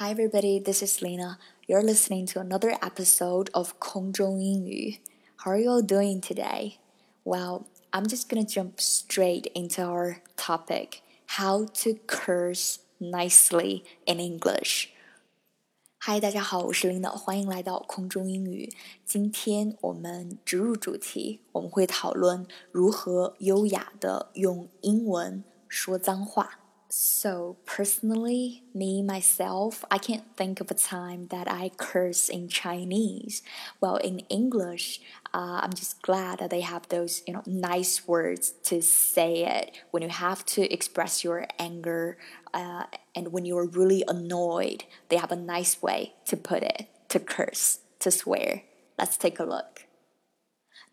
Hi everybody, this is Lena. You're listening to another episode of 空中英语. How are you all doing today? Well, I'm just gonna jump straight into our topic: how to curse nicely in English. Hi，大家好，我是 Lena，欢迎来到空中英语。今天我们直入主题，我们会讨论如何优雅的用英文说脏话。 So personally, me myself, I can't think of a time that I curse in Chinese. Well, in English, uh, I'm just glad that they have those, you know, nice words to say it when you have to express your anger, uh, and when you're really annoyed. They have a nice way to put it, to curse, to swear. Let's take a look.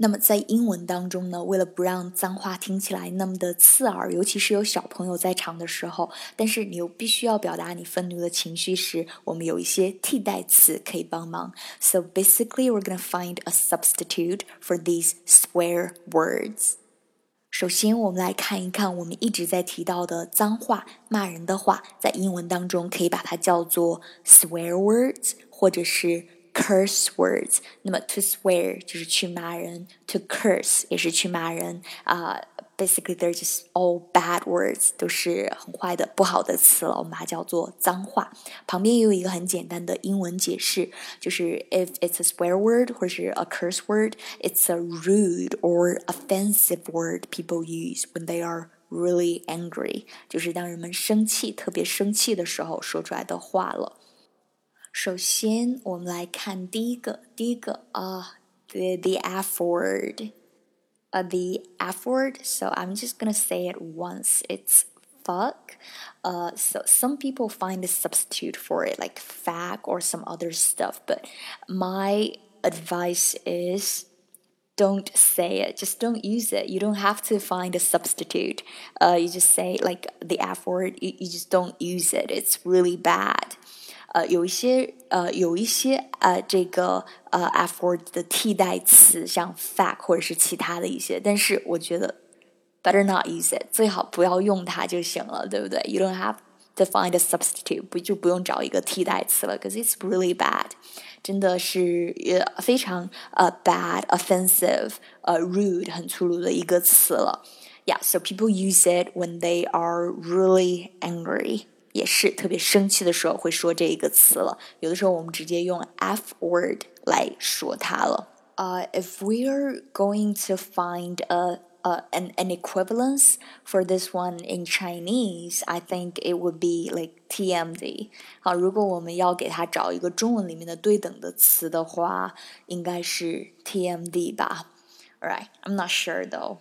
那么在英文当中呢，为了不让脏话听起来那么的刺耳，尤其是有小朋友在场的时候，但是你又必须要表达你愤怒的情绪时，我们有一些替代词可以帮忙。So basically, we're gonna find a substitute for these swear words. 首先，我们来看一看我们一直在提到的脏话、骂人的话，在英文当中可以把它叫做 swear words，或者是。curse words，那么 to swear 就是去骂人，to curse 也是去骂人啊。Uh, basically they're just all bad words，都是很坏的、不好的词了，我们把它叫做脏话。旁边也有一个很简单的英文解释，就是 if it's a swear word 或是 a curse word，it's a rude or offensive word people use when they are really angry，就是当人们生气、特别生气的时候说出来的话了。 首先，我们来看第一个，第一个啊、uh,，the the F word，呃、uh,，the F word。So I'm just gonna say it once. It's fuck. Uh, so some people find a substitute for it, like fuck or some other stuff. But my advice is don't say it. Just don't use it. You don't have to find a substitute. Uh, you just say like the F word. You, you just don't use it. It's really bad. 呃有一些呃有一些呃这个呃 F word 的替代词，像 fact 或者是其他的一些，但是我觉得 better not use it，最好不要用它就行了，对不对？You don't have to find a substitute，不就不用找一个替代词了，because it's really bad，真的是呃非常呃 bad，offensive，呃 rude，很粗鲁的一个词了。Yeah, so people use it when they are really angry. 也是特别生气的时候会说这一个词了。有的时候我们直接用 F word 来说它了。Uh, if we're going to find a uh, an, an equivalence for this one in Chinese, I think it would be like TMD. 好，如果我们要给它找一个中文里面的对等的词的话，应该是 TMD 吧。Alright, I'm not sure though.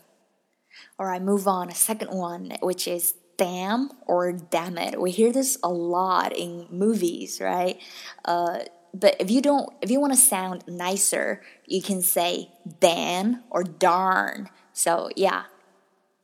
Alright, move on. Second one, which is damn or damn it. We hear this a lot in movies, right? Uh, but if you don't, if you want to sound nicer, you can say dang or darn. So yeah,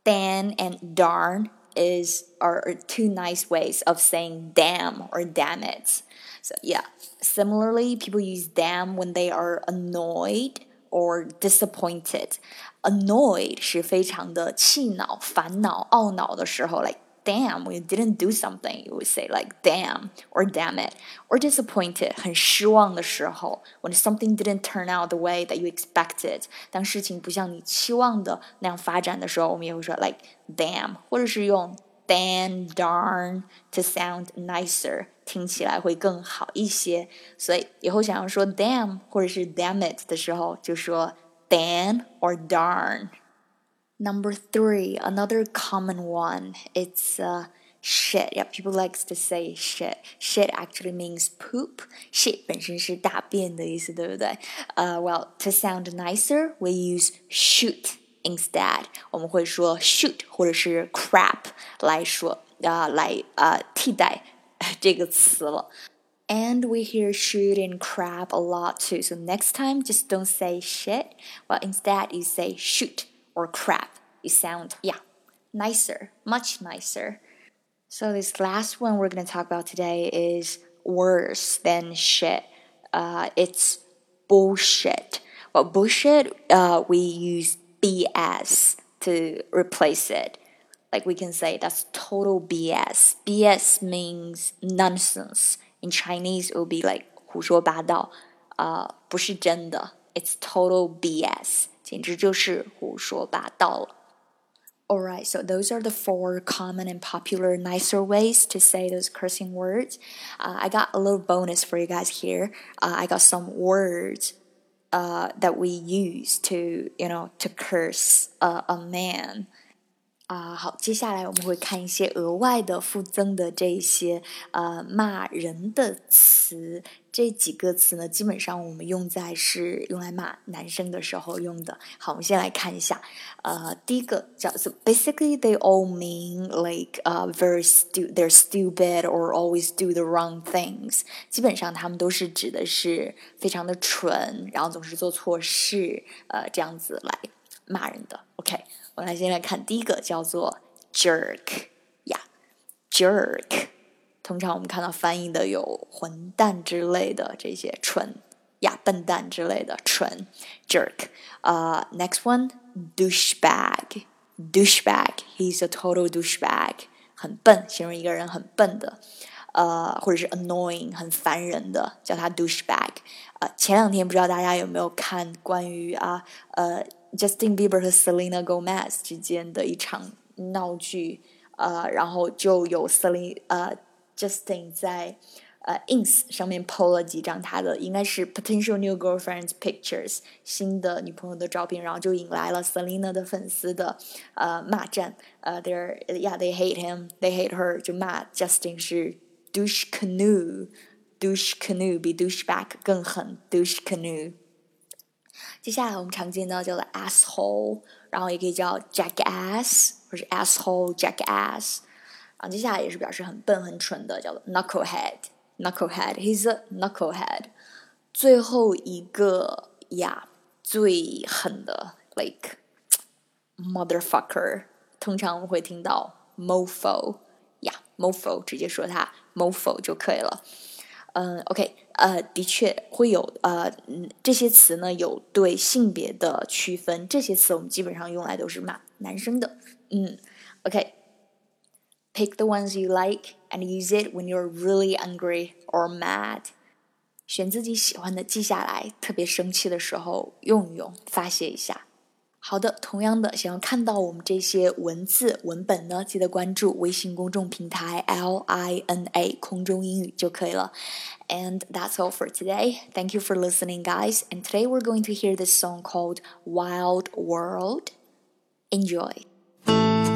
dang and darn is are, are two nice ways of saying damn or damn it. So yeah. Similarly, people use damn when they are annoyed or disappointed. Annoyed 是非常的气恼、烦恼、懊恼的时候，like damn when you didn't do something you would say like damn or damn it or disappointed 很失望的时候 when something didn't turn out the way that you expected 当事情不像你期望的那样发展的时候我们也会说 like damn 或者是用 damn darn to sound nicer 听起来会更好一些所以以后想要说 damn 或者是 damn it 的时候就说 damn or darn Number three, another common one. It's uh, shit. Yeah, people likes to say shit. Shit actually means poop. Shit 本身是大便的意思，对不对？呃、uh,，Well, to sound nicer, we use shoot instead. 我们会说 shoot 或者是 crap 来说，啊、uh,，来呃、uh, 替代这个词了。And we hear shoot and crap a lot too. So next time, just don't say shit. Well, instead you say shoot or crap. You sound, yeah, nicer, much nicer. So, this last one we're going to talk about today is worse than shit. Uh, it's bullshit. Well, bullshit, uh, we use BS to replace it. Like we can say that's total BS. BS means nonsense In Chinese, it would be like 胡说八道，呃，不是真的，It's total BS， 简直就是胡说八道了。Alright, so those are the four common and popular nicer ways to say those cursing words. Uh, I got a little bonus for you guys here. Uh, I got some words uh, that we use to, you know, to curse a man. 啊，好，接下来我们会看一些额外的附赠的这些呃骂人的词。 这几个词呢，基本上我们用在是用来骂男生的时候用的。好，我们先来看一下。呃，第一个叫做 basically they all mean like uh very stu they're stupid or always do the wrong things。基本上他们都是指的是非常的蠢，然后总是做错事，呃，这样子来骂人的。OK。我们来先来看第一个，叫做 jerk 呀，jerk。通常我们看到翻译的有混蛋之类的这些，蠢呀、笨蛋之类的，蠢 jerk。呃、，next one douchebag douchebag。He's a total douchebag，很笨，形容一个人很笨的。呃，或者是 annoying 很烦人的，叫他 douchebag。呃，前两天不知道大家有没有看关于啊呃 Justin Bieber 和 Selena Gomez 之间的一场闹剧，呃，然后就有 Selena 呃 Justin 在呃 ins 上面 po 了几张他的应该是 potential new girlfriends pictures 新的女朋友的照片，然后就引来了 Selena 的粉丝的呃骂战，呃，they're yeah they hate him they hate her 就骂 Justin 是 douche canoe douche canoe 比 douchebag 更狠 douche canoe。接下来我们常见到叫做 asshole，然后也可以叫 jackass 或者 asshole jackass。接下来也是表示很笨很蠢的，叫做 knucklehead knucklehead he's a knucklehead。最后一个呀，最狠的 like motherfucker，通常我们会听到 mofo 呀 mofo，直接说它 mofo 就可以了。嗯，OK，呃，的确会有呃，这些词呢有对性别的区分，这些词我们基本上用来都是骂男生的。嗯，OK ，OK，pick the ones you like and use it when you're really angry or mad，选自己喜欢的记下来，特别生气的时候用一用，发泄一下。好的，同样的，想要看到我们这些文字文本呢，记得关注微信公众平台 L I N A 空中英语就可以了。And that's all for today. Thank you for listening, guys. And today we're going to hear this song called Wild World. Enjoy.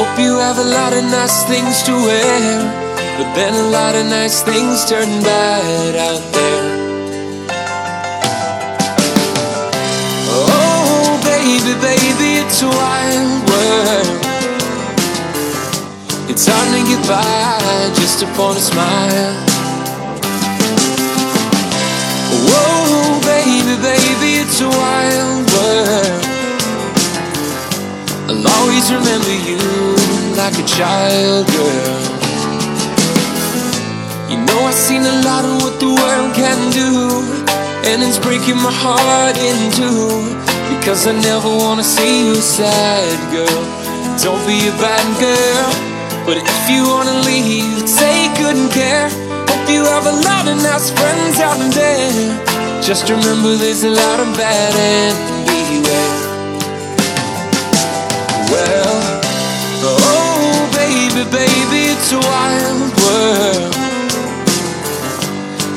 Hope you have a lot of nice things to wear. But then a lot of nice things turn bad out there. Oh, baby, baby, it's a wild world. It's hard to get by just upon a smile. Whoa, baby, baby, it's a wild world. Always remember you like a child girl. You know, I've seen a lot of what the world can do, and it's breaking my heart in two. Because I never wanna see you sad, girl. Don't be a bad girl. But if you wanna leave, say good and care. Hope you have a lot of nice friends out there. Just remember there's a lot of bad and beware. Well, oh baby, baby, it's a wild world.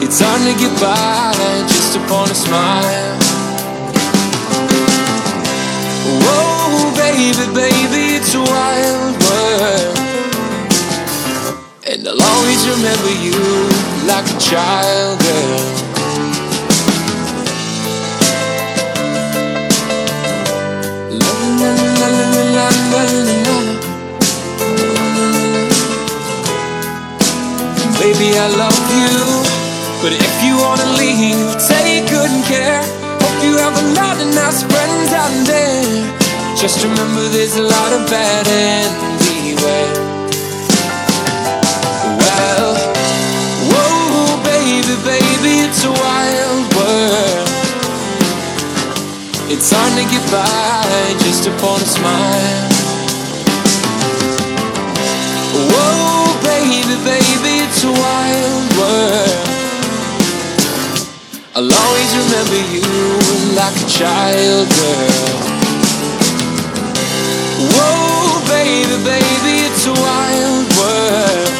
It's hard to get by just upon a smile. Whoa, baby, baby, it's a wild world. And I'll always remember you like a child girl. Baby, I love you. But if you wanna leave, take good care. Hope you have a lot of nice friends out there. Just remember there's a lot of bad anyway. Well, whoa, baby, baby, it's a while. It's hard to get by just upon a smile. Whoa, baby, baby, it's a wild world. I'll always remember you like a child girl. Whoa, baby, baby, it's a wild world.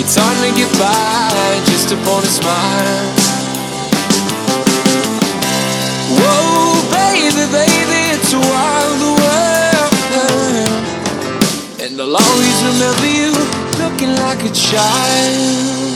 It's hard to get by just upon a smile. Like a child.